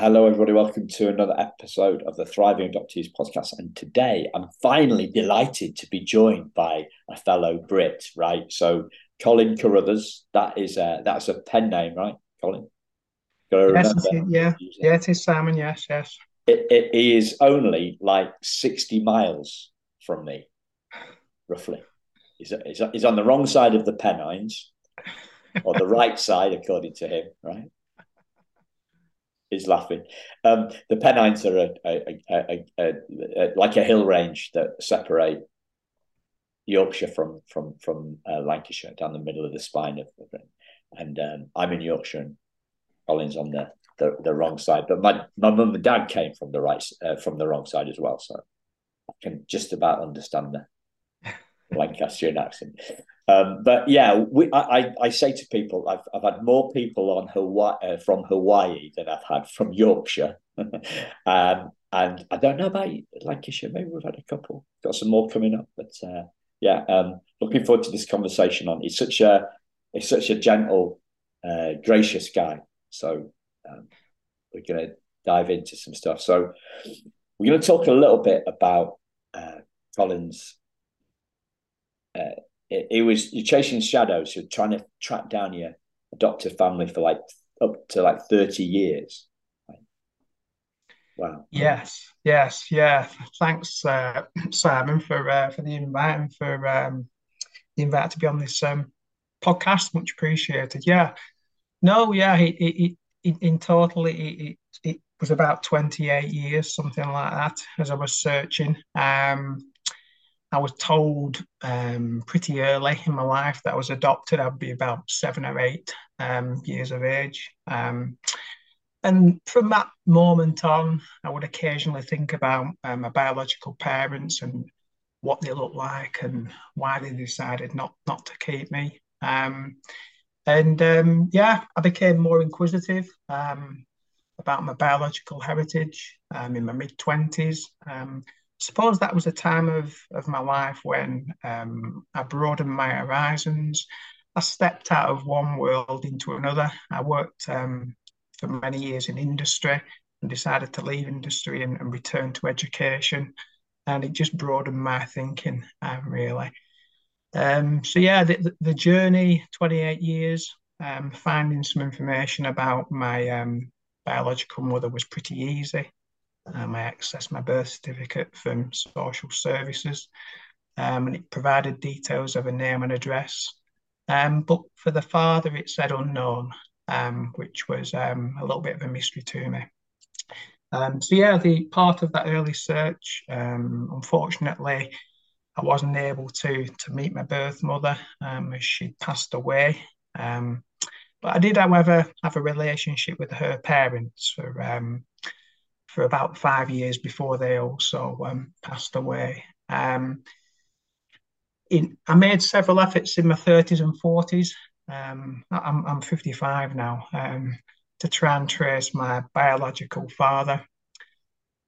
Hello, everybody. Welcome to another episode of the Thriving Adoptees podcast. And today I'm finally delighted to be joined by a fellow Brit, right? So, Colin Carruthers, that is a, that's a pen name, right, Colin? Yes, yeah, yeah, it is Simon. Yes, yes. It, it is only like 60 miles from me, roughly. He's, he's, he's on the wrong side of the Pennines, or the right side, according to him, right? Is laughing. Um, the Pennines are a, a, a, like a hill range that separate Yorkshire from from from uh, Lancashire down the middle of the spine of. And um, I'm in Yorkshire, and Colin's on the, the, the wrong side. But my my mum and dad came from the right uh, from the wrong side as well, so I can just about understand the Lancastrian accent. Um, but yeah, we, I, I say to people, I've, I've had more people on Hawaii uh, from Hawaii than I've had from Yorkshire. um, and I don't know about Lancashire. Maybe we've had a couple. Got some more coming up. But uh, yeah, um, looking forward to this conversation. On he's such a he's such a gentle, uh, gracious guy. So um, we're going to dive into some stuff. So we're going to talk a little bit about uh, Colin's uh, it, it, was you're chasing shadows. You're trying to track down your adoptive family for like up to like thirty years. Wow. Yes. Yes. Yeah. Thanks, uh, Simon, for uh, for the invite and for um, the invite to be on this um, podcast. Much appreciated. Yeah. No. Yeah. It, it, it in total it, it it was about twenty eight years, something like that, as I was searching. Um, I was told um, pretty early in my life that I was adopted. I'd be about seven or eight um, years of age. Um, and from that moment on, I would occasionally think about um, my biological parents and what they looked like and why they decided not not to keep me. Um, and um, yeah, I became more inquisitive about my biological heritage in my mid twenties suppose that was a time of, of my life when um, I broadened my horizons. I stepped out of one world into another. I worked um, for many years in industry and decided to leave industry and, and return to education. And it just broadened my thinking, um, really. Um, so, yeah, the, the, journey 28 years, um, finding some information about my um, biological mother was pretty easy. Um, I accessed my birth certificate from social services um, and it provided details of a name and address. Um, but for the father, it said unknown, um, which was um, a little bit of a mystery to me. Um, so, yeah, the part of that early search, unfortunately, I wasn't able to to meet my birth mother as she passed away. but I did, however, have a relationship with her parents for for about five years before they also um, passed away. Um, in, I made several efforts in my 30s and 40s. Um, I'm, I'm 55 now um, to try and trace my biological father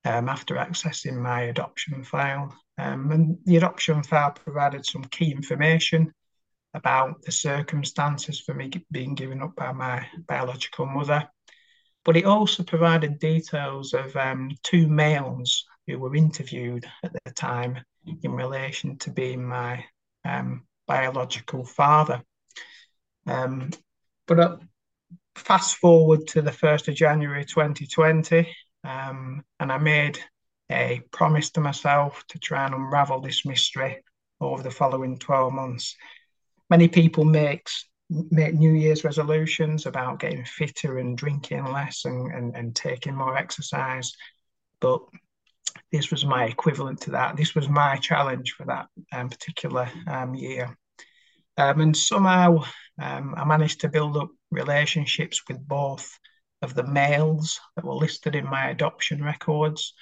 um, after accessing my adoption file. Um, and the adoption file provided some key information about the circumstances for me being given up by my biological mother but it also provided details of um, two males who were interviewed at the time in relation to being my um, biological father. Um, but uh, fast forward to the 1st of January 2020, um, and I made a promise to myself to try and unravel this mystery over the following 12 months. Many people make make New Year's resolutions about getting fitter and drinking less and, and, and taking more exercise. But this was my equivalent to that. This was my challenge for that um, particular um, year. Um, and somehow um, I managed to build up relationships with both of the males that were listed in my adoption records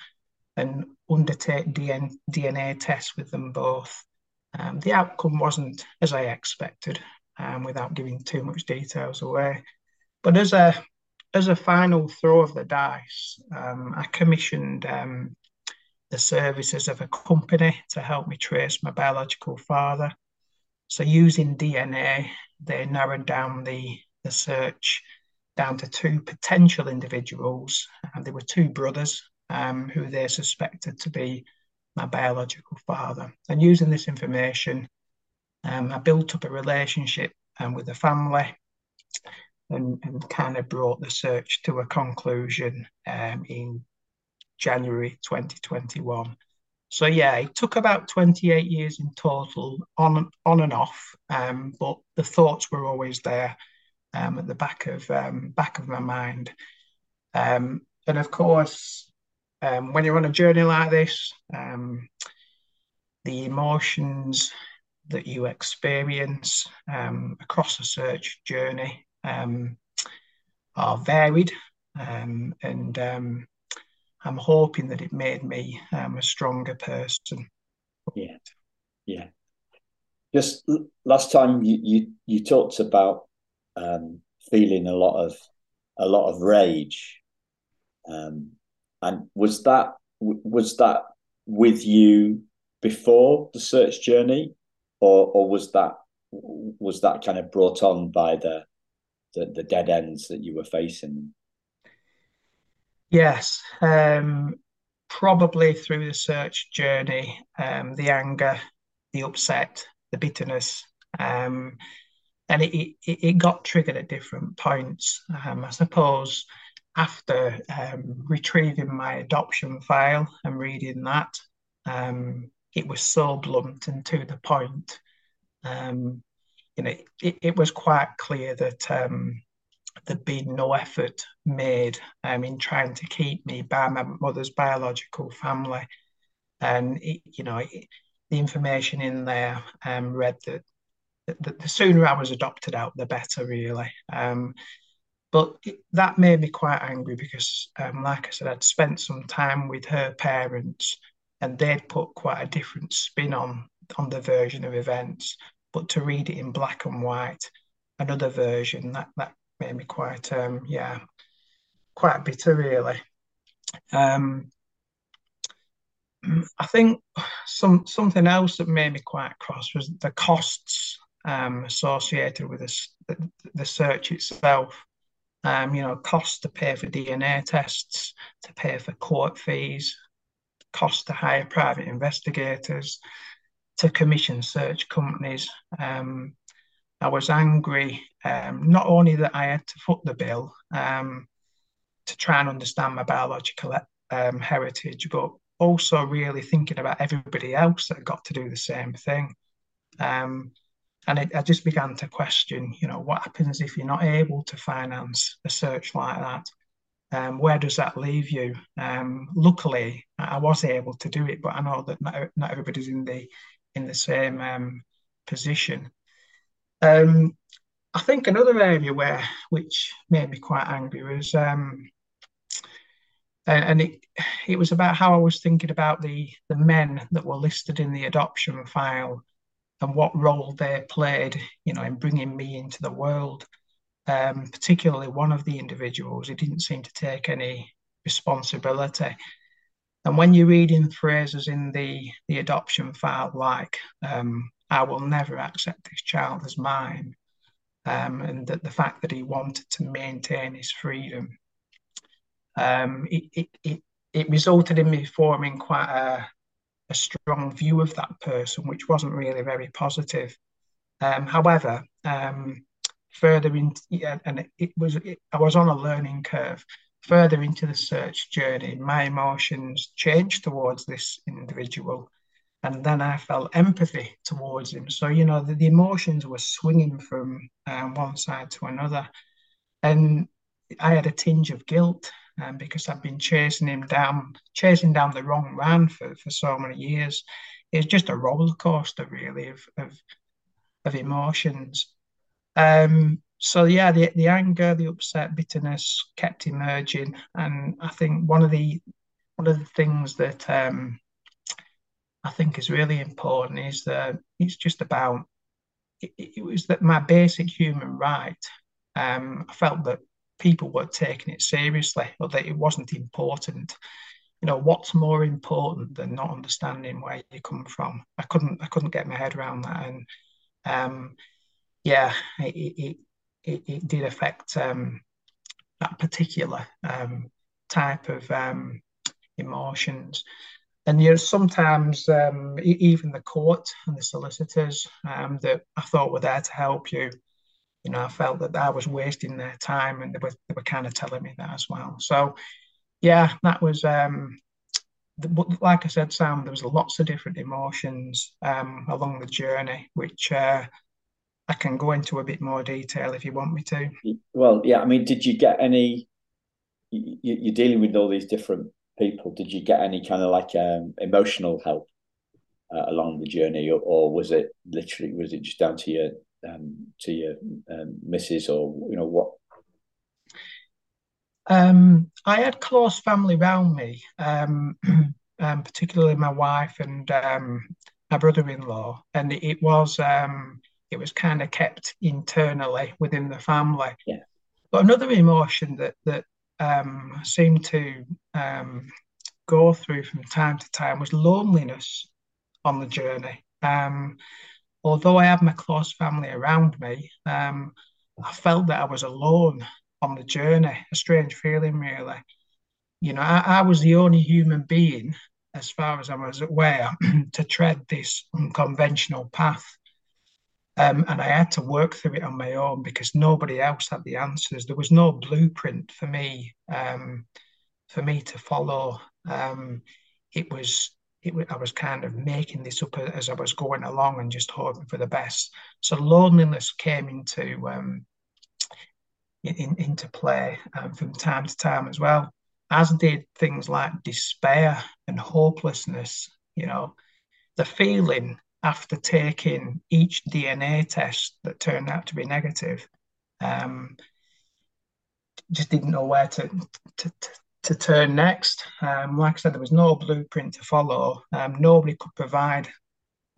and undertake DNA, DNA tests with them both. Um, the outcome wasn't as I expected, um, without giving too much details away. But as a as a final throw of the dice, um, I commissioned um, the services of a company to help me trace my biological father. So using DNA, they narrowed down the the search down to two potential individuals, and they were two brothers um, who they suspected to be my biological father. And using this information, um, I built up a relationship um, with the family and, and kind of brought the search to a conclusion um, in January 2021. So yeah, it took about 28 years in total, on on and off, um, but the thoughts were always there um, at the back of um, back of my mind. Um, and of course, um, when you're on a journey like this, um, the emotions that you experience across a search journey are varied, and I'm hoping that it made me um, a stronger person. Yeah, yeah. Just last time you you, you talked about um, feeling a lot of a lot of rage, um, and was that was that with you before the search journey, or or was that was that kind of brought on by the the, the dead ends that you were facing? Yes, um, probably through the search journey, um, the anger, the upset, the bitterness, um, and it, it, it got triggered at different points. Um, I suppose after um, retrieving my adoption file and reading that, um, it was so blunt and to the point. you know, it, it was quite clear that there'd been no effort made um, in trying to keep me by my mother's biological family. And, it, you know, it, the information in there um, read that, that the sooner I was adopted out, the better, really. Um, but it, that made me quite angry because, um, like I said, I'd spent some time with her parents and they'd put quite a different spin on on the version of events. But to read it in black and white, another version that that made me quite um yeah quite bitter really um I think some something else that made me quite cross was the costs um, associated with this, the, the search itself. Um, you know, costs to pay for DNA tests, to pay for court fees, cost to hire private investigators, to commission search companies. Um, I was angry, um, not only that I had to foot the bill um, to try and understand my biological um, heritage, but also really thinking about everybody else that got to do the same thing. Um, and it, I just began to question, you know, what happens if you're not able to finance a search like that? Um, where does that leave you? Um, luckily, I was able to do it, but I know that not, not everybody's in the in the same um, position. Um, I think another area where which made me quite angry was um, and, it it was about how I was thinking about the the men that were listed in the adoption file and what role they played, you know, in bringing me into the world. Um, particularly one of the individuals, he didn't seem to take any responsibility. And when you're reading phrases in the the adoption file like um, I will never accept this child as mine. Um, and that the fact that he wanted to maintain his freedom, um, it, it, it, it resulted in me forming quite a, a strong view of that person, which wasn't really very positive. Um, however, um, further in, yeah, and it, was, it, I was on a learning curve. Further into the search journey, my emotions changed towards this individual and then I felt empathy towards him. So you know the, the emotions were swinging from um, one side to another, and I had a tinge of guilt um, because I've been chasing him down, chasing down the wrong man for, for so many years. It's just a roller coaster, really, of of, of emotions. Um, so yeah, the the anger, the upset, bitterness kept emerging, and I think one of the one of the things that um, I think is really important is that it's just about it, it was that my basic human right. Um, I felt that people were taking it seriously, or that it wasn't important. You know, what's more important than not understanding where you come from? I couldn't, I couldn't get my head around that, and um, yeah, it, it, it, it did affect um, that particular um, type of um, emotions. And you know, sometimes um, even the court and the solicitors um, that I thought were there to help you, you know, I felt that I was wasting their time, and they were they were kind of telling me that as well. So, yeah, that was um, like I said, Sam, there was lots of different emotions um, along the journey, which uh, I can go into a bit more detail if you want me to. Well, yeah, I mean, did you get any? You, are dealing with all these different people. Did you get any kind of like um, emotional help uh, along the journey, or, or, was it literally was it just down to your um, to your um, missus, or you know what? Um, I had close family around me, um, um, particularly my wife and um, my brother-in-law, and it was um, it was kind of kept internally within the family. Yeah. But another emotion that that um, seemed to um, go through from time to time was loneliness on the journey. Um, although I had my close family around me, um, I felt that I was alone on the journey. A strange feeling, really. You know, I, I was the only human being, as far as I was aware, to tread this unconventional path. Um, and I had to work through it on my own because nobody else had the answers. There was no blueprint for me um, for me to follow. Um, it was it, I was kind of making this up as I was going along and just hoping for the best. So loneliness came into um, in, into play um, from time to time as well, as did things like despair and hopelessness. You know, the feeling after taking each DNA test that turned out to be negative, um, just didn't know where to to, to, to turn next. Um, like I said, there was no blueprint to follow. Um, nobody could provide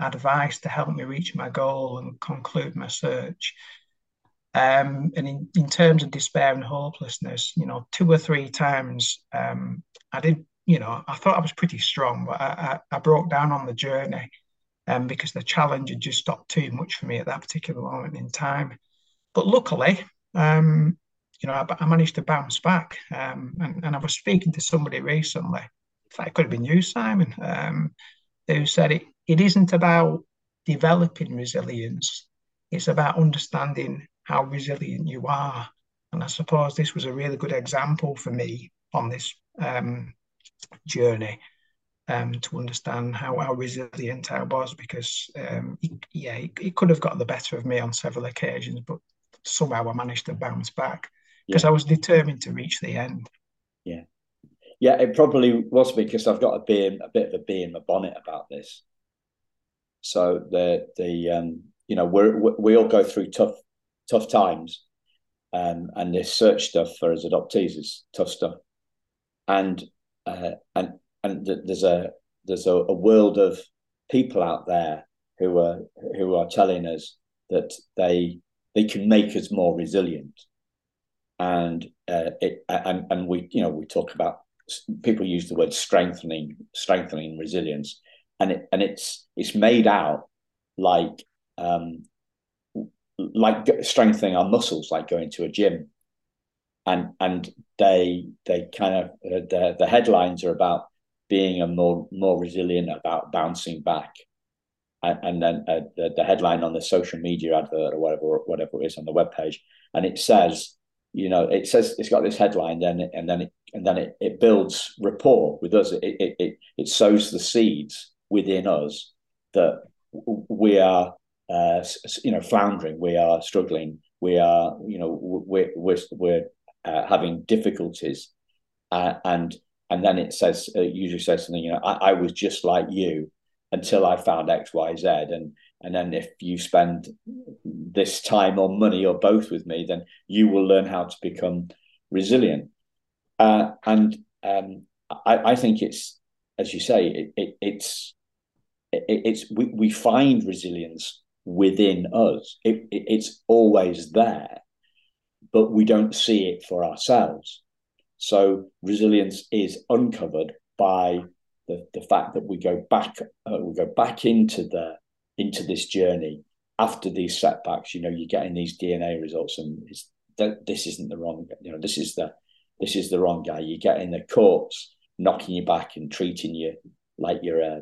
advice to help me reach my goal and conclude my search. Um, and in, in terms of despair and hopelessness, you know, two or three times um, I did, you know, I thought I was pretty strong, but I, I, I broke down on the journey um, because the challenge had just got too much for me at that particular moment in time. But luckily, um, you know, I, I, managed to bounce back. Um, and, and I was speaking to somebody recently, in fact, it could have been you, Simon, um, who said it, it isn't about developing resilience, it's about understanding how resilient you are. And I suppose this was a really good example for me on this um, journey um, to understand how, how resilient I was because, um, it, yeah, it, it, could have got the better of me on several occasions, but somehow I managed to bounce back because yeah. I was determined to reach the end. Yeah. Yeah, it probably was because I've got a, bee a bit of a bee in my bonnet about this. So the the um, you know we we all go through tough tough times, um, and this search stuff for us adoptees is tough stuff, and uh, and and there's a there's a, a world of people out there who are who are telling us that they they can make us more resilient. And uh, it and and we you know we talk about people use the word strengthening strengthening resilience. And it and it's it's made out like um like strengthening our muscles like going to a gym. And and they they kind of uh, the the headlines are about being a more more resilient about bouncing back. And, and then uh, the, the headline on the social media advert or whatever whatever it is on the web page and it says you know it says it's got this headline then and then it and then it, it builds rapport with us. It, it it it sows the seeds within us that we are uh, you know floundering we are struggling we are you know we're we're, we're uh, having difficulties uh, and and then it says it usually says something you know I, I was just like you until I found X Y Z and and then if you spend this time or money or both with me, then you will learn how to become resilient. Uh, and um, I, I, think it's, as you say, it, it, it's it, it's we, we find resilience within us. it's always there, but we don't see it for ourselves. So resilience is uncovered by the, the fact that we go back uh, we go back into the into this journey after these setbacks. You know, you're getting these DNA results, and that this isn't the wrong, you know, this is the this is the wrong guy. You're getting the courts knocking you back and treating you like you're a,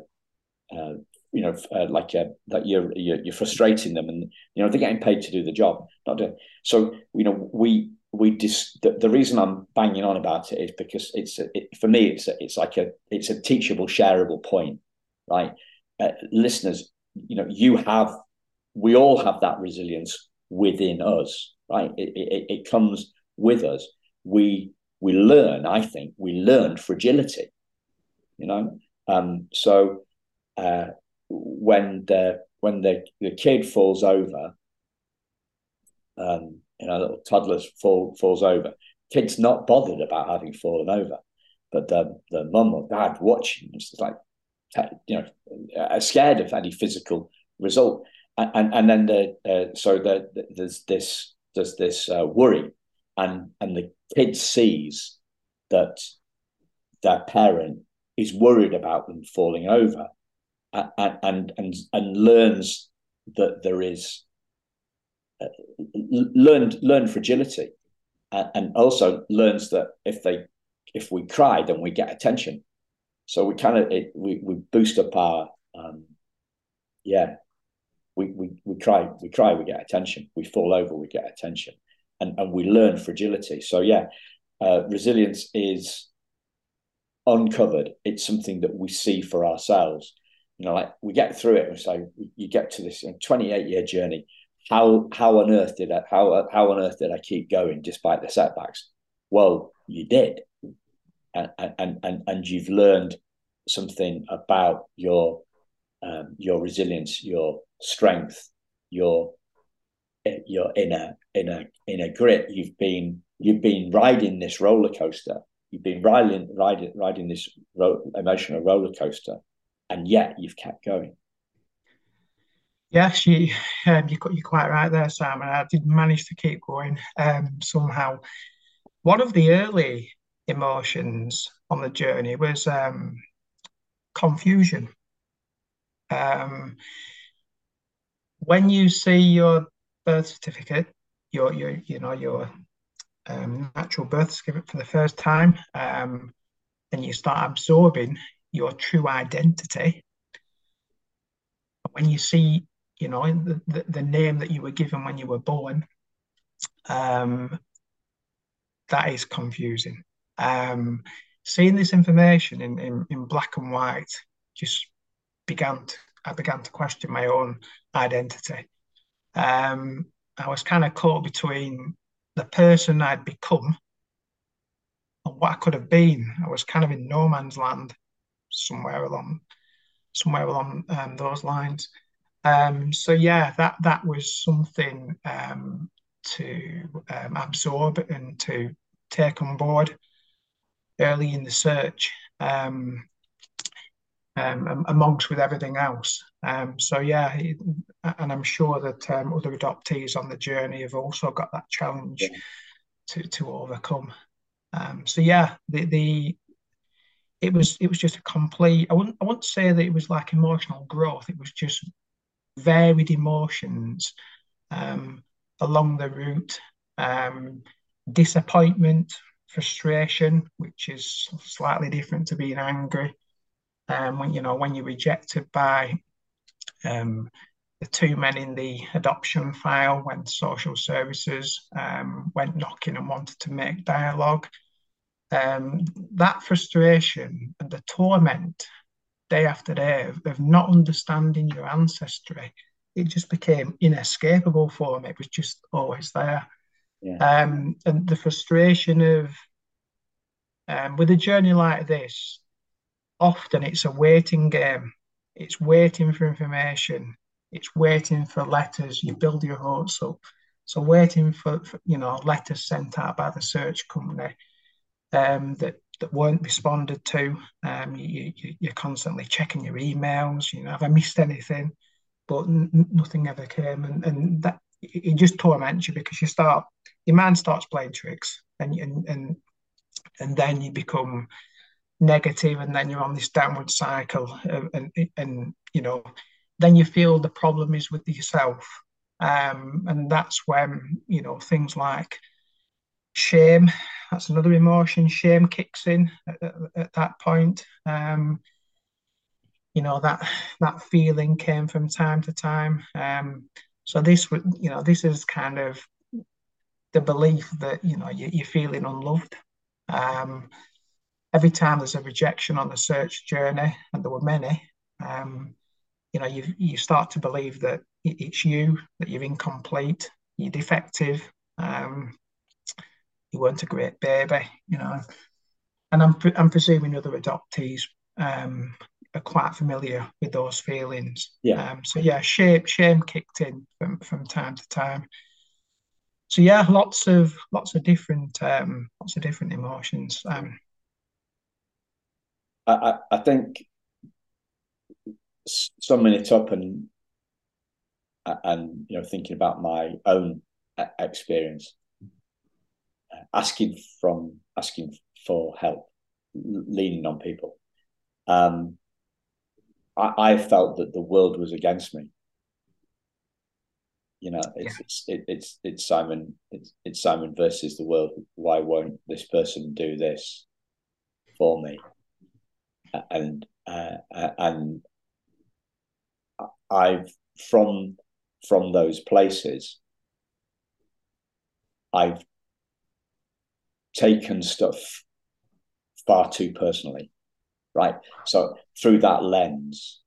a you know, uh, like uh, that you're, you're, you're frustrating them, and you know they're getting paid to do the job, not doing. So you know, we we dis- the, the reason I'm banging on about it is because it's a, it, for me it's a, it's like a it's a teachable, shareable point, right? Uh, listeners, you know, you have we all have that resilience within us, right? It, it, it comes with us. We we learn. I think we learn fragility. You know, um, so uh, when the when the, the kid falls over, um, you know, little toddler fall, falls over, kid's not bothered about having fallen over, but the the mum or dad watching is like, you know, are scared of any physical result, and and, and then the uh, so the, the, there's this there's this uh, worry, and and the kid sees that their parent is worried about them falling over and and and, and learns that there is uh, learned learned fragility and, also learns that if they if we cry then we get attention. So we kind of we, we boost up our um, yeah we, we we cry we cry we get attention. We fall over we get attention. And and we learn fragility. So yeah uh, resilience is uncovered. It's something that we see for ourselves. You know, like we get through it and so you get to this 28 year journey. How how on earth did I how how on earth did I keep going despite the setbacks? Well, you did, and and and and you've learned something about your um, your resilience, your strength, your your inner inner inner grit. You've been you've been riding this roller coaster. You've been riding riding riding this ro- emotional roller coaster and yet you've kept going. Yes, you, um, you, you're quite right there, Simon. I did manage to keep going um, somehow. One of the early emotions on the journey was um, confusion. Um, when you see your birth certificate, your your you know your um, natural birth certificate for the first time, um, and you start absorbing your true identity. When you see, you know, the, the, name that you were given when you were born, um, that is confusing. Um, seeing this information in, in, in black and white just began to, I began to question my own identity. Um, I was kind of caught between the person I'd become and what I could have been. I was kind of in no man's land somewhere along somewhere along um, those lines. Um, so yeah, that that was something um, to um, absorb and to take on board early in the search, um, um, amongst with everything else. so yeah, it, and I'm sure that other adoptees on the journey have also got that challenge to to overcome. so yeah, the the it was it was just a complete I wouldn't I wouldn't say that it was like emotional growth it was just varied emotions um, along the route. Um, disappointment frustration which is slightly different to being angry um, when you know when you're rejected by um, the two men in the adoption file when social services um, went knocking and wanted to make dialogue. Um, that frustration and the torment day after day of, of, not understanding your ancestry, it just became inescapable for me. It was just always there. Yeah. Um, and the frustration of, um, with a journey like this, often it's a waiting game. It's waiting for information. It's waiting for letters. You build your hopes up. So waiting for, for you know letters sent out by the search company um, that that weren't responded to. Um, you, you, are constantly checking your emails. You know, have I missed anything? But n- nothing ever came, and, and that it just torments you because you start your mind starts playing tricks, and and and and then you become negative, and then you're on this downward cycle, and and, and you know, then you feel the problem is with yourself, um, and that's when you know things like shame. That's another emotion. Shame kicks in at, at, at that point. Um, you know that that feeling came from time to time. Um, so this would, you know, this is kind of the belief that you know you, are feeling unloved. Um, every time there's a rejection on the search journey, and there were many, um, you know, you you start to believe that it's you, that you're incomplete, you're defective, um, you weren't a great baby, you know. And I'm I'm presuming other adoptees um, are quite familiar with those feelings. Yeah. Um, so yeah, shame shame kicked in from from time to time. So yeah, lots of lots of different um, lots of different emotions. Um, I I think summing it up and and you know thinking about my own experience, asking from asking for help, leaning on people. Um, I, I felt that the world was against me. You know, it's yeah. it's it, it's it's Simon it's it's Simon versus the world. Why won't this person do this for me? And uh, and I've from from those places, I've taken stuff far too personally right? So through that lens,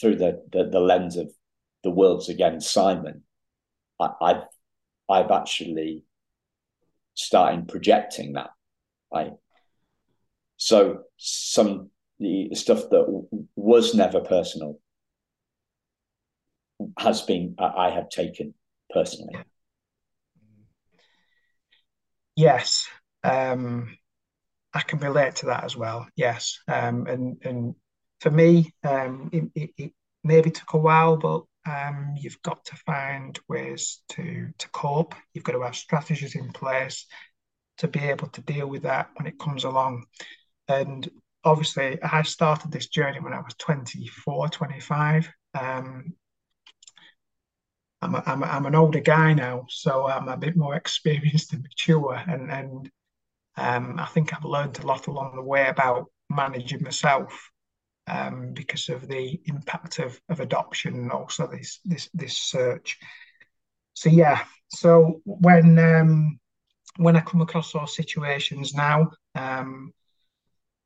through the the, the lens of the world's against Simon, I, I've I've actually started projecting that, right? So some the stuff that was never personal has been I have taken personally. Yes. Um, I can relate to that as well. Yes, um, and and for me, um, it, it, it, maybe took a while, but um, you've got to find ways to to cope. You've got to have strategies in place to be able to deal with that when it comes along. And obviously, I started this journey when I was 24, 25. Um, I'm, a, I'm, a, I'm an older guy now, so I'm a bit more experienced and mature, and and um, I think I've learned a lot along the way about managing myself um, because of the impact of, of adoption and also this this this search. So yeah, so when um, when I come across those situations now, um,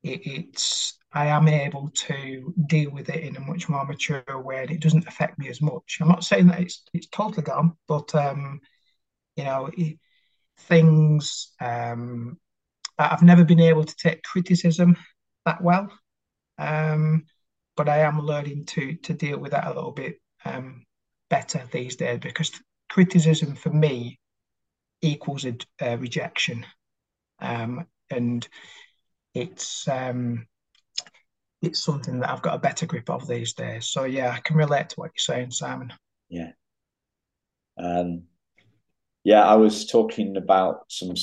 it, it's I am able to deal with it in a much more mature way, and it doesn't affect me as much. I'm not saying that it's it's totally gone, but um, you know, it, things um, I've never been able to take criticism that well, um, but I am learning to to deal with that a little bit um, better these days because criticism for me equals a, a rejection, um, and it's um, it's something that I've got a better grip of these days. So yeah, I can relate to what you're saying, Simon. Yeah. Um, yeah, I was talking about some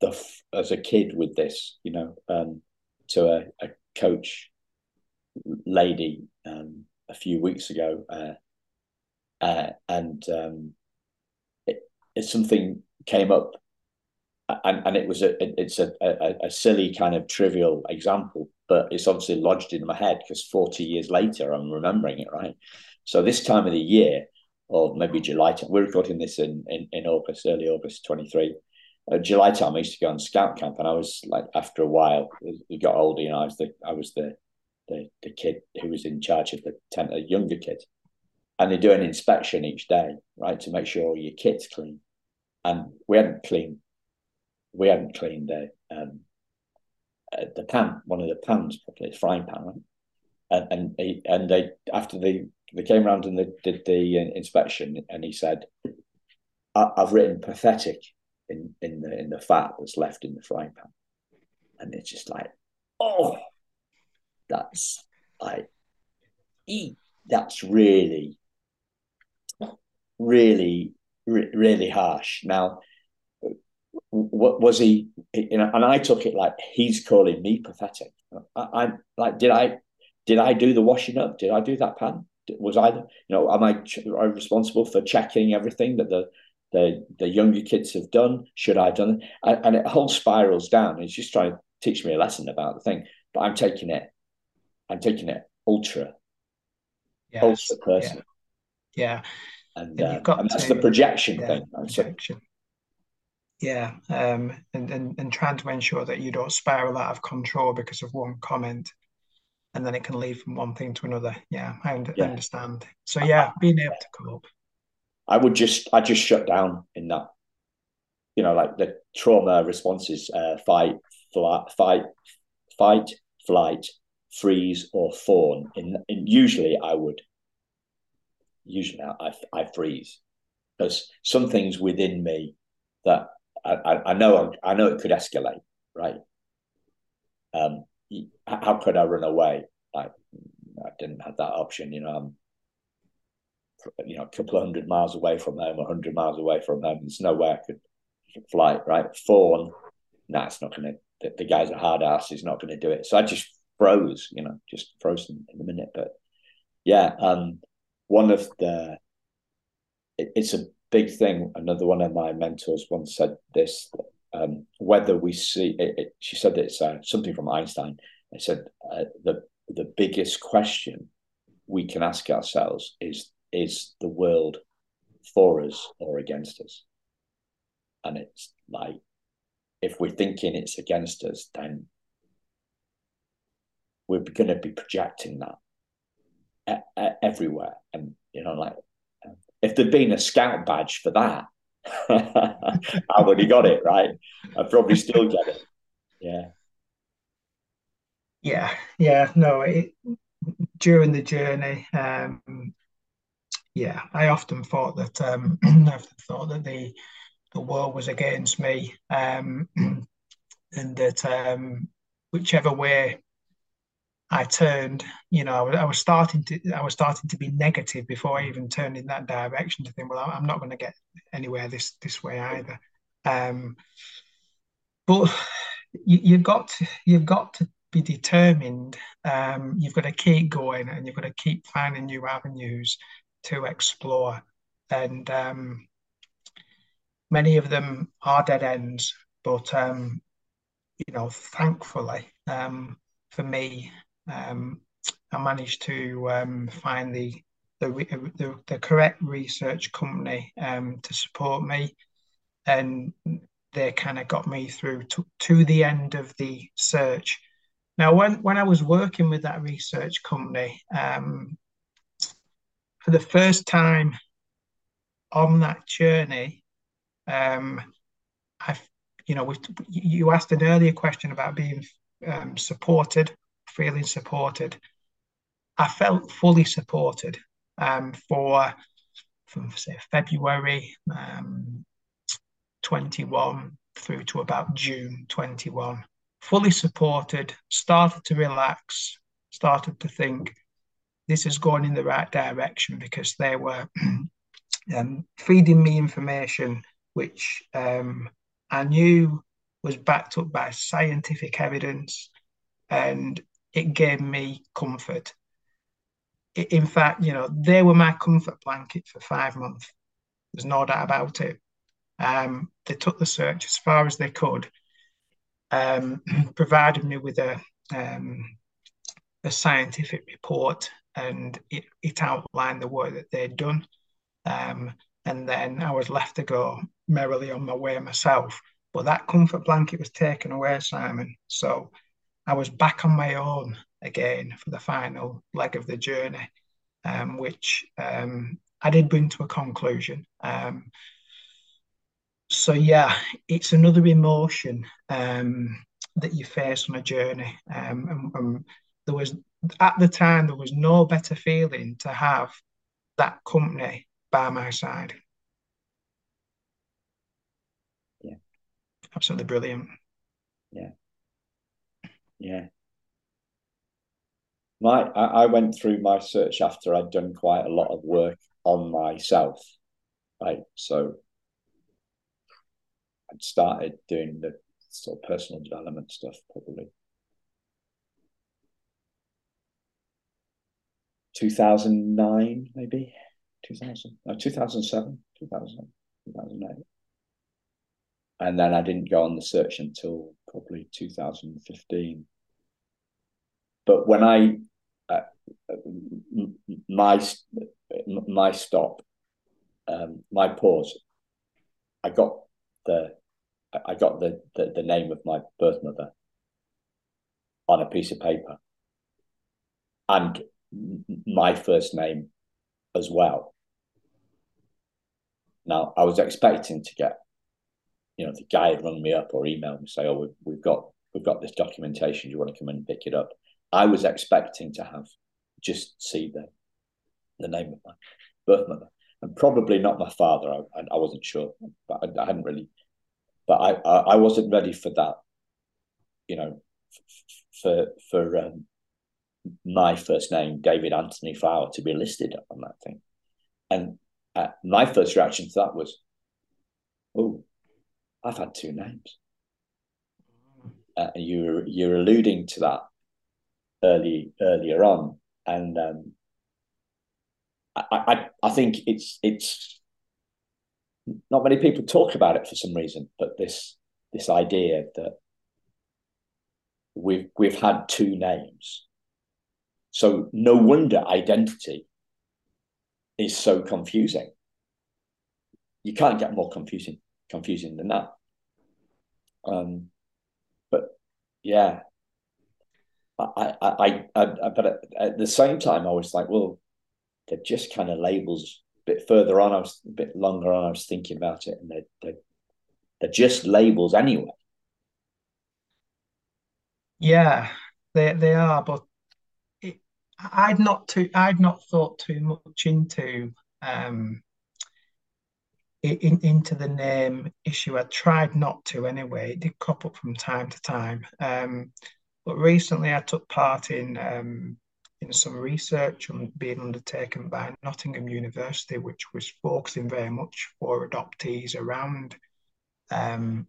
the as a kid with this, you know, um, to a, a coach lady um, a few weeks ago, uh, uh, and um, it, it, something came up, and, and it was a it's a, a, a silly kind of trivial example, but it's obviously lodged in my head because forty years later I'm remembering it right. So this time of the year, or maybe July, time, we're recording this in in, in August, early August twenty three uh, July time, I used to go on scout camp, and I was like, after a while, it got older. You know, I was the I was the the, the kid who was in charge of the tent, a younger kid, and they do an inspection each day, right, to make sure your kit's clean. And we hadn't cleaned, we hadn't cleaned the um, uh, the pan, one of the pans, it's frying pan, right? And and he, and they after they they came around and they did the uh, inspection, and he said, "I've written pathetic in in the in the fat that's left in the frying pan, and it's just like, oh, that's like, eat. That's really, really, really harsh. Now, what was he? You know, and I took it like he's calling me pathetic. I, I like, did I, did I do the washing up? Did I do that pan? Was I, you know, am I, am I responsible for checking everything that the the the younger kids have done. Should I have done it? And, and it whole spirals down. he's just trying to teach me a lesson about the thing. But I'm taking it, I'm taking it ultra, yes. ultra personal. Yeah. yeah. And, and, um, and that's to, the projection yeah, thing. Projection. Yeah, um, and, and and trying to ensure that you don't spiral out of control because of one comment, and then it can lead from one thing to another. Yeah, I, yeah. understand. So yeah, being able to cope. I would just I just shut down in that. You know, like the trauma responses: uh, fight, flight, fight, fight, flight, freeze, or fawn. In, in usually I would. Usually I I freeze because some things within me that I, I, know I know it could escalate, right? Um, how could I run away? Like I didn't have that option, you know. I'm you know, a couple of hundred miles away from home, a hundred miles away from home. There's no way I could fly, right? Fawn, nah, it's not going to, the, the, guy's a hard ass, he's not going to do it. So I just froze, you know, just frozen in a minute. But yeah, um, one of the, it, it's a big thing. Another one of my mentors once said this, um, whether we see, it, it, she said it's uh, something from Einstein. It said uh, the, the biggest question we can ask ourselves is is the world for us or against us? And it's like, if we're thinking it's against us, then we're going to be projecting that everywhere. And, you know, like, if there'd been a scout badge for that, I would have got it, right? I'd probably still get it. Yeah. Yeah. Yeah. No, it, during the journey, um, yeah, I often thought that um, I often thought that the the world was against me, um, and that um, whichever way I turned, you know, I was, starting to I was starting to be negative before I even turned in that direction to think, well, I'm not going to get anywhere this this way either. Um, but you, have got to, you've got to be determined. Um, you've got to keep going, and you've got to keep finding new avenues to explore. And um, many of them are dead ends, but um, you know, thankfully um, for me, um, I managed to um, find the, the the, the correct research company um, to support me, and they kind of got me through to, to the end of the search. Now, when when I was working with that research company, um, for the first time on that journey, um, I, you know, you asked an earlier question about being um, supported, feeling supported. I felt fully supported um, for from say February um, 21 through to about June 21. Fully supported, started to relax, started to think, this has gone in the right direction because they were um, feeding me information which um, I knew was backed up by scientific evidence and it gave me comfort. In fact, you know, they were my comfort blanket for five months. There's no doubt about it. Um, they took the search as far as they could, um, provided me with a um, a scientific report and it, it outlined the work that they'd done. Um, and then I was left to go merrily on my way myself. But that comfort blanket was taken away, Simon. So I was back on my own again for the final leg of the journey, um, which um, I did bring to a conclusion. Um, so yeah, it's another emotion um, that you face on a journey. Um, and, and there was at the time there was no better feeling to have that company by my side. Yeah. Absolutely brilliant. Yeah. Yeah. My I, I went through my search after I'd done quite a lot of work on myself. Right. So I'd started doing the sort of personal development stuff probably 2009, maybe 2000, no, 2007, 2000. 2008. And then I didn't go on the search until probably 2015. But when I uh, my my stop, um, my pause, I got the I got the, the the name of my birth mother on a piece of paper, and my first name as well. Now, I was expecting to get, you know, the guy had rung me up or emailed me say, "Oh, we've, we've got we've got this documentation. Do you want to come and pick it up?" I was expecting to have just see the the name of my birth mother, and probably not my father. I, I wasn't sure, but I, I hadn't really. But I, I, I wasn't ready for that. You know, for for um, my first name, David Anthony Flower, to be listed on that thing, and uh, my first reaction to that was, "Oh, I've had two names." Uh, you're you're alluding to that early earlier on, and um, I, I I think it's it's not many people talk about it for some reason, but this this idea that we've we've had two names, so no wonder identity is so confusing. You can't get more confusing confusing than that. Um, but yeah, I, I, I, I, but at the same time, I was like, well, they're just kind of labels. A bit further on, I was a bit longer on. I was thinking about it, and they're they're, they're just labels anyway. Yeah, they they are, but it, I'd not too I'd not thought too much into um in, into the name issue. I tried not to anyway. It did crop up from time to time. Um, but recently, I took part in um, in some research being undertaken by Nottingham University, which was focusing very much for adoptees around um,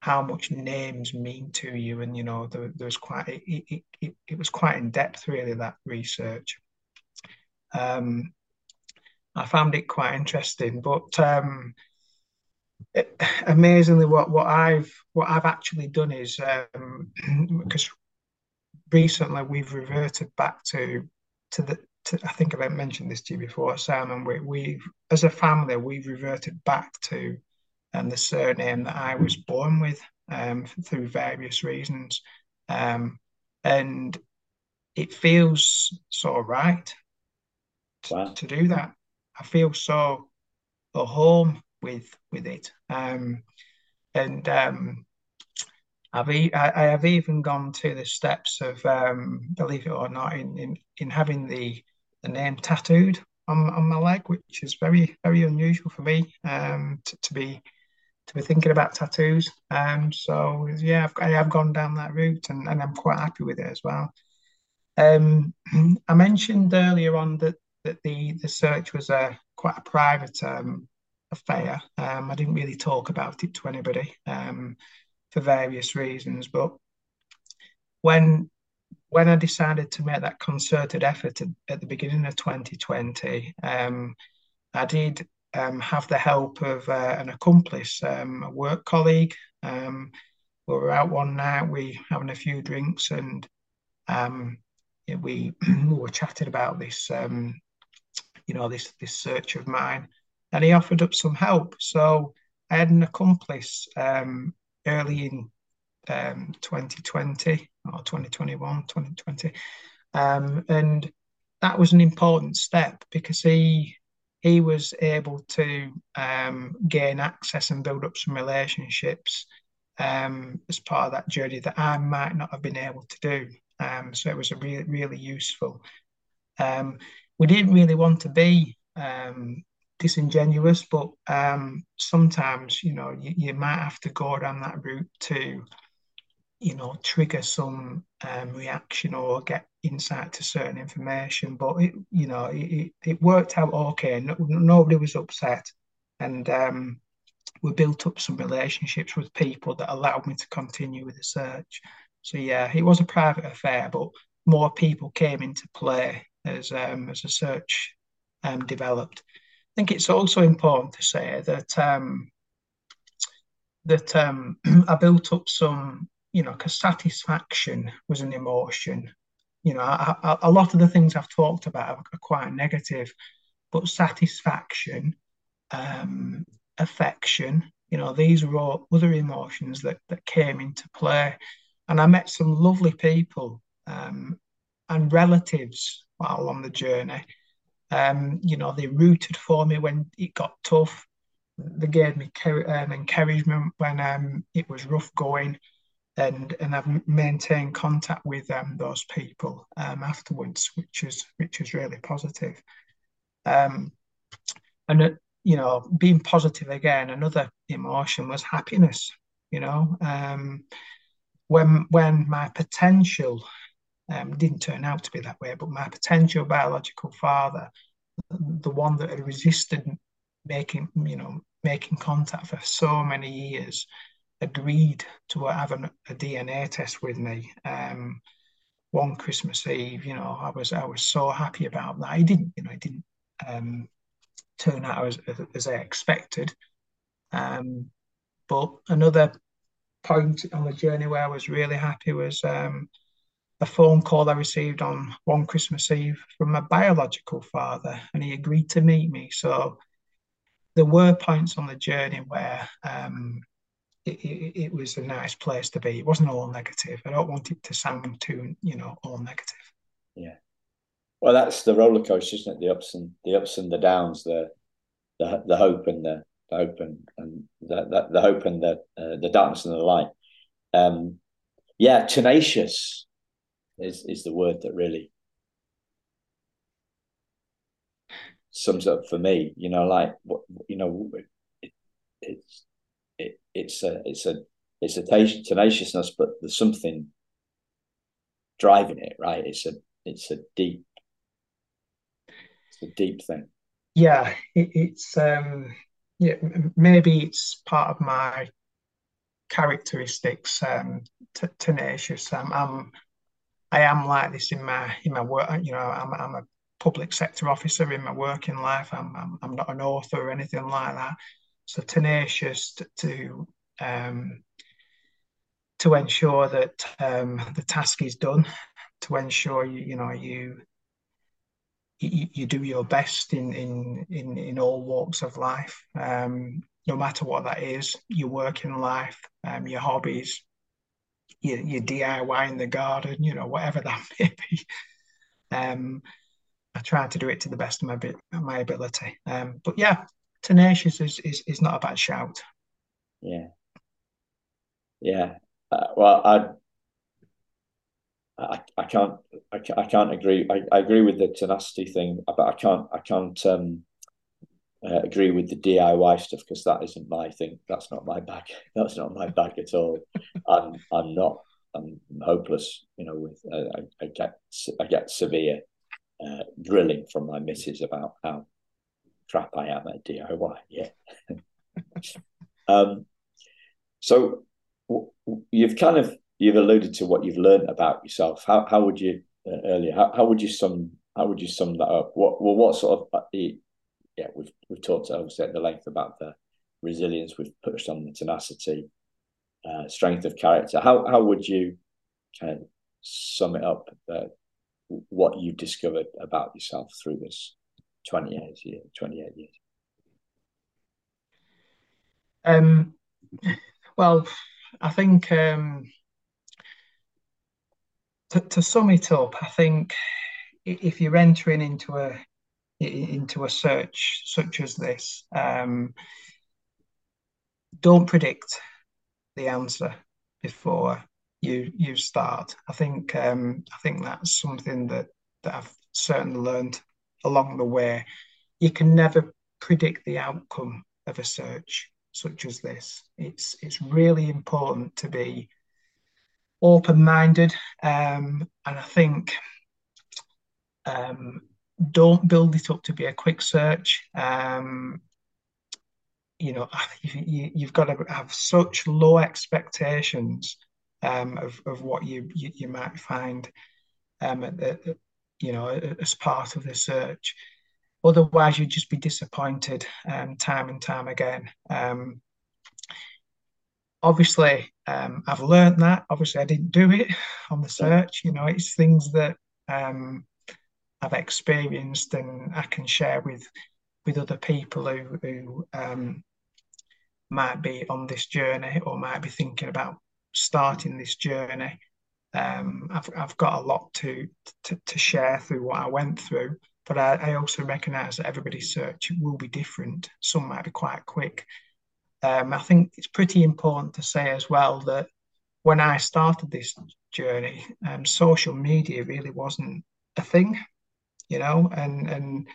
how much names mean to you, and you know there, there was quite it, it, it, it, was quite in depth really that research. Um, I found it quite interesting, but um, it, amazingly, what what I've what I've actually done is um, because recently we've reverted back to to the to, I think I mentioned this to you before, Simon. We we as a family we've reverted back to um, the surname that I was born with um, through various reasons, um, and it feels so right wow. to do that. I feel so at home with with it, um, and um, I've e- I, I, have even gone to the steps of, um, believe it or not, in, in, in having the, the name tattooed on, on my leg, which is very very unusual for me um, to, to be to be thinking about tattoos. Um, so yeah, I've, I have gone down that route, and, and I'm quite happy with it as well. Um, I mentioned earlier on that that the the search was a quite a private um, affair. Um, I didn't really talk about it to anybody. Um, for various reasons. But when when I decided to make that concerted effort at, at the beginning of 2020, um, I did um, have the help of uh, an accomplice, um, a work colleague. We were out one night, we having a few drinks, and we, we were chatting about this, you know, this this search of mine, and he offered up some help. So I had an accomplice um, early in um, 2020 or 2021, 2020. Um, and that was an important step because he he was able to um, gain access and build up some relationships um, as part of that journey that I might not have been able to do. Um, so it was a really really useful. We didn't really want to be um, disingenuous, but um, sometimes you know you, you might have to go down that route to you know trigger some um, reaction or get insight to certain information. But it, you know it, it worked out okay. No, nobody was upset, and um, we built up some relationships with people that allowed me to continue with the search. So yeah, it was a private affair, but more people came into play as um, as the search um, developed. I think it's also important to say that um, that um, I built up some, you know, because satisfaction was an emotion. You know, I, I, a lot of the things I've talked about are quite negative, but satisfaction, um, affection, you know, these were all other emotions that that came into play, and I met some lovely people um, and relatives while on the journey. Um, you know, they rooted for me when it got tough they gave me um, encouragement when um, it was rough going, and and I've maintained contact with um, those people um, afterwards, which is which is really positive. Um, and uh, you know, being positive again, another emotion was happiness. You know, when when my potential um, didn't turn out to be that way, but my potential biological father, the one that had resisted making you know making contact for so many years agreed to have a, a DNA test with me um, one Christmas Eve. You know, I was I was so happy about that. He didn't, you know, it didn't um, turn out as, as I expected. Um, but another point on the journey where I was really happy was um, a phone call I received on one Christmas Eve from my biological father, and he agreed to meet me. So there were points on the journey where um, it, it, it, was a nice place to be. It wasn't all negative. I don't want it to sound too, you know, all negative. Yeah. Well, that's the roller coaster, isn't it? The ups and the ups and the downs, the the, the hope and the, the hope and, and the, the, the hope and the uh, the darkness and the light. Um, yeah, tenacious is is the word that really sums up for me. You know, like what you know, it, it's it, it's a it's a it's a tenaciousness, but there's something driving it, right? It's a it's a deep it's a deep thing. Yeah, it, it's um yeah maybe it's part of my characteristics um t- tenacious um, i'm i am like this in my in my work you know i'm i'm a public sector officer in my working life. I'm, I'm, I'm not an author or anything like that. So tenacious to, um, to ensure that um, the task is done, to ensure you you know you you, you do your best in in in in all walks of life, um, no matter what that is, your working life, um, your hobbies, your, your DIY in the garden, you know, whatever that may be. Um, I try to do it to the best of my my ability. Um, but yeah, tenacious is, is is not a bad shout. Yeah, yeah. Uh, well, I, I I can't I, I can't agree. I, I agree with the tenacity thing, but I can't I can't um, uh, agree with the DIY stuff because that isn't my thing. That's not my bag. That's not my bag at all. I'm I'm not. I'm hopeless. You know, with uh, I, I get I get severe uh, drilling from my missus about how crap I am at DIY. Yeah. um, so w- you've kind of you've alluded to what you've learned about yourself. How how would you uh, earlier? How, how would you sum how would you sum that up? What well what sort of uh, yeah we've we've talked obviously at the length about the resilience. We've pushed on the tenacity, uh, strength of character. How how would you kind of sum it up? Uh, what you've discovered about yourself through this 28 years 28 years um well i think um to, to sum it up i think if you're entering into a into a search such as this um don't predict the answer before you you start. I think um, I think that's something that that I've certainly learned along the way. You can never predict the outcome of a search such as this. It's it's really important to be open-minded, um, and I think um, don't build it up to be a quick search. Um, you know, you, you've got to have such low expectations um, of, of what you, you, you might find um, at the, you know as part of the search otherwise you'd just be disappointed um, time and time again. Um, obviously, um, I've learned that. Obviously, I didn't do it on the search. You know, it's things that um, I've experienced and I can share with with other people who who um, might be on this journey or might be thinking about starting this journey. Um, I've I've got a lot to, to to share through what I went through, but I, I also recognise that everybody's search will be different. Some might be quite quick. Um, I think it's pretty important to say as well that when I started this journey, um, social media really wasn't a thing, you know, and and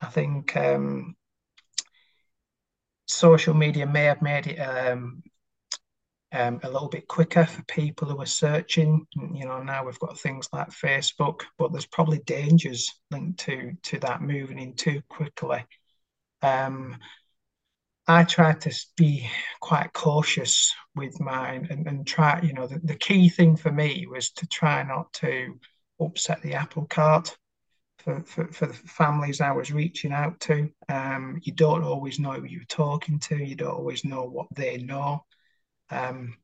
I think um, social media may have made it um, um, a little bit quicker for people who are searching. You know, now we've got things like Facebook, but there's probably dangers linked to to that moving in too quickly. Um, I try to be quite cautious with mine and, and try, you know, the, the key thing for me was to try not to upset the apple cart for, for, for the families I was reaching out to. Um, you don't always know who you're talking to, you don't always know what they know. Um,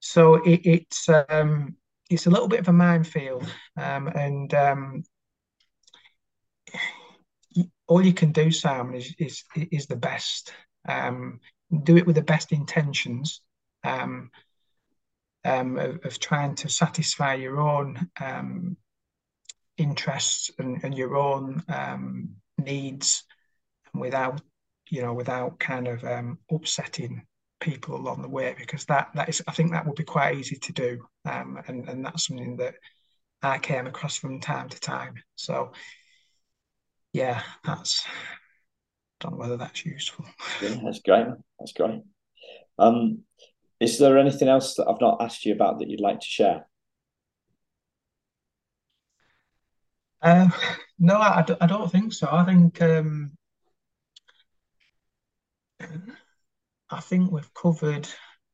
so it, it's um, it's a little bit of a minefield, um, and um, all you can do, Simon, is is is the best. Um, do it with the best intentions um, um, of, of, trying to satisfy your own um, interests and, and, your own um, needs, without you know, without kind of um, upsetting people along the way, because that that is, I think, that would be quite easy to do, and and that's something that I came across from time to time. So yeah, that's don't know whether that's useful. Yeah, that's great. That's great. Um, is there anything else that I've not asked you about that you'd like to share? Uh, no, I, I, don't think so. I think um, I think we've covered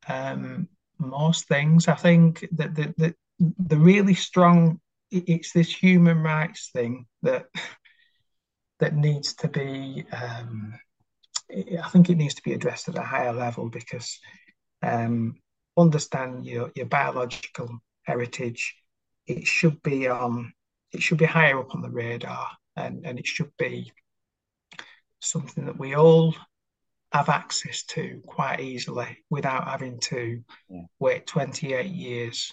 um, most things. I think that the, the the really strong it's this human rights thing that that needs to be um, I think it needs to be addressed at a higher level because um, understand your your biological heritage. It should be um it should be higher up on the radar, and and it should be something that we all have access to quite easily without having to yeah. wait 28 years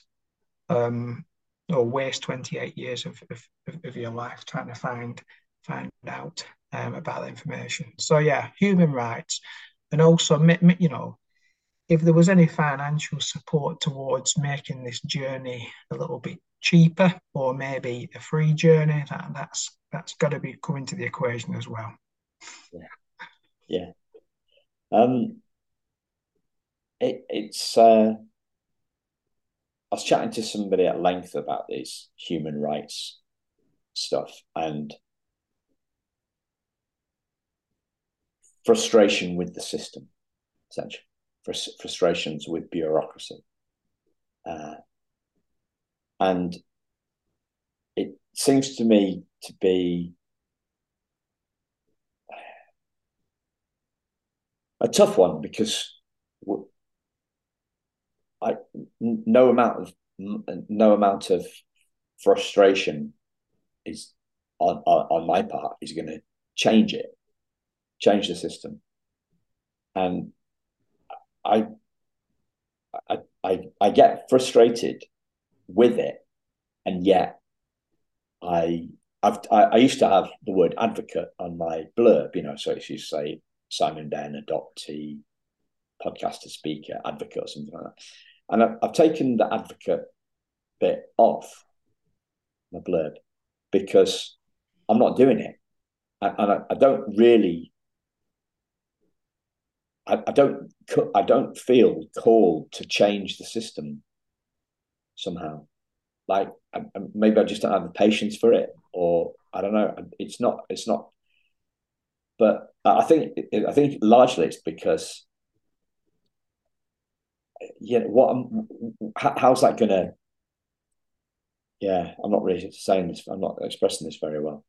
um, or waste 28 years of, of, of your life trying to find find out um, about the information. So yeah, human rights, and also you know, if there was any financial support towards making this journey a little bit cheaper, or maybe a free journey, that that's that's got to be coming to the equation as well. Yeah, yeah. Um, it, it's. Uh, I was chatting to somebody at length about these human rights stuff, and frustration with the system, essentially, frustrations with bureaucracy. Uh, and it seems to me to be a tough one because I no amount of no amount of frustration is on on, on my part is going to change it change the system. And I, I, I, I get frustrated with it, and yet I, I've, I, I used to have the word advocate on my blurb, you know, so if you say Simon Den, adoptee, podcaster, speaker, advocate, or something like that. And I've, I've taken the advocate bit off my blurb because I'm not doing it. And I, I don't really I, I don't I don't feel called to change the system somehow. Like I, maybe I just don't have the patience for it, or I don't know. It's not. It's not. But I think I think largely it's because yeah. What I'm, how's that gonna? Yeah, I'm not really saying this. I'm not expressing this very well.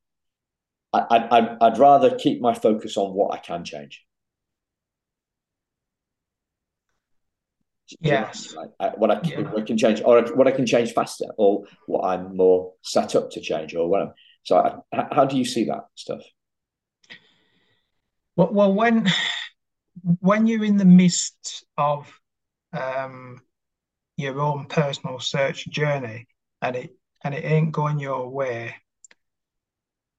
I, I'd, I'd rather keep my focus on what I can change. Yes. Like, what I can, yeah. what I can change, or what I can change faster, or what I'm more set up to change, or whatever. So, I, how do you see that stuff? Well, well, when when you're in the midst of um, your own personal search journey, and it and it ain't going your way,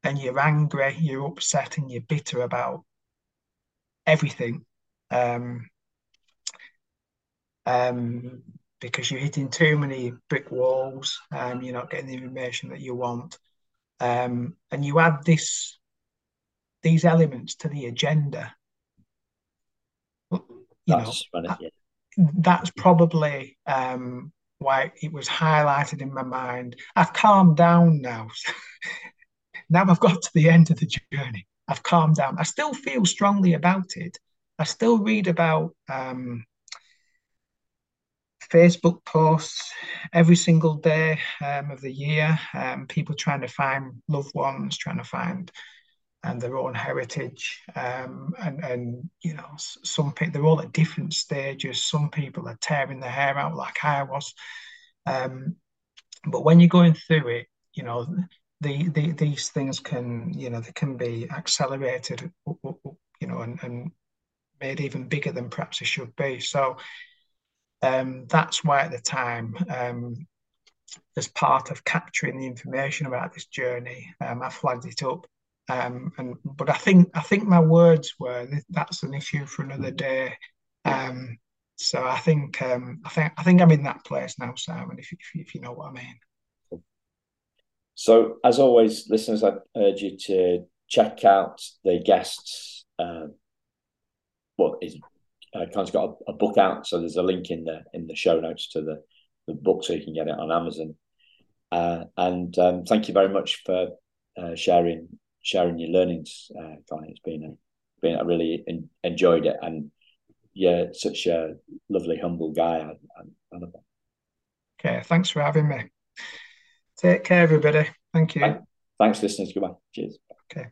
and you're angry, you're upset, and you're bitter about everything, um, um, because you're hitting too many brick walls, um, you're not getting the information that you want, um, and you add this these elements to the agenda. You that's know, funny, yeah. that's probably um, why it was highlighted in my mind. I've calmed down now. now I've got to the end of the journey. I've calmed down. I still feel strongly about it. I still read about um, Facebook posts every single day um, of the year. Um, people trying to find loved ones, trying to find and their own heritage. Um, and, and, you know, some people, they're all at different stages. Some people are tearing their hair out like I was. Um, but when you're going through it, you know, the, the, these things can, you know, they can be accelerated, you know, and, and made even bigger than perhaps they should be. So um, that's why at the time, um, as part of capturing the information about this journey, um, I flagged it up um, and but I think I think my words were that's an issue for another day. Um, so I think um, I think I think I'm in that place now, Simon. If, if, if you know what I mean. So as always, listeners, I urge you to check out the guests. Uh, well, is uh, Colin's got a, a, book out, so there's a link in the in the show notes to the the book, so you can get it on Amazon. Uh, and um, thank you very much for uh, sharing sharing your learnings, uh, Colin. It's been a, been I really in, enjoyed it, and you're such a lovely, humble guy. I, I, I love it. Okay, thanks for having me. Take care, everybody. Thank you. Thanks, listeners. Goodbye. Cheers. Okay.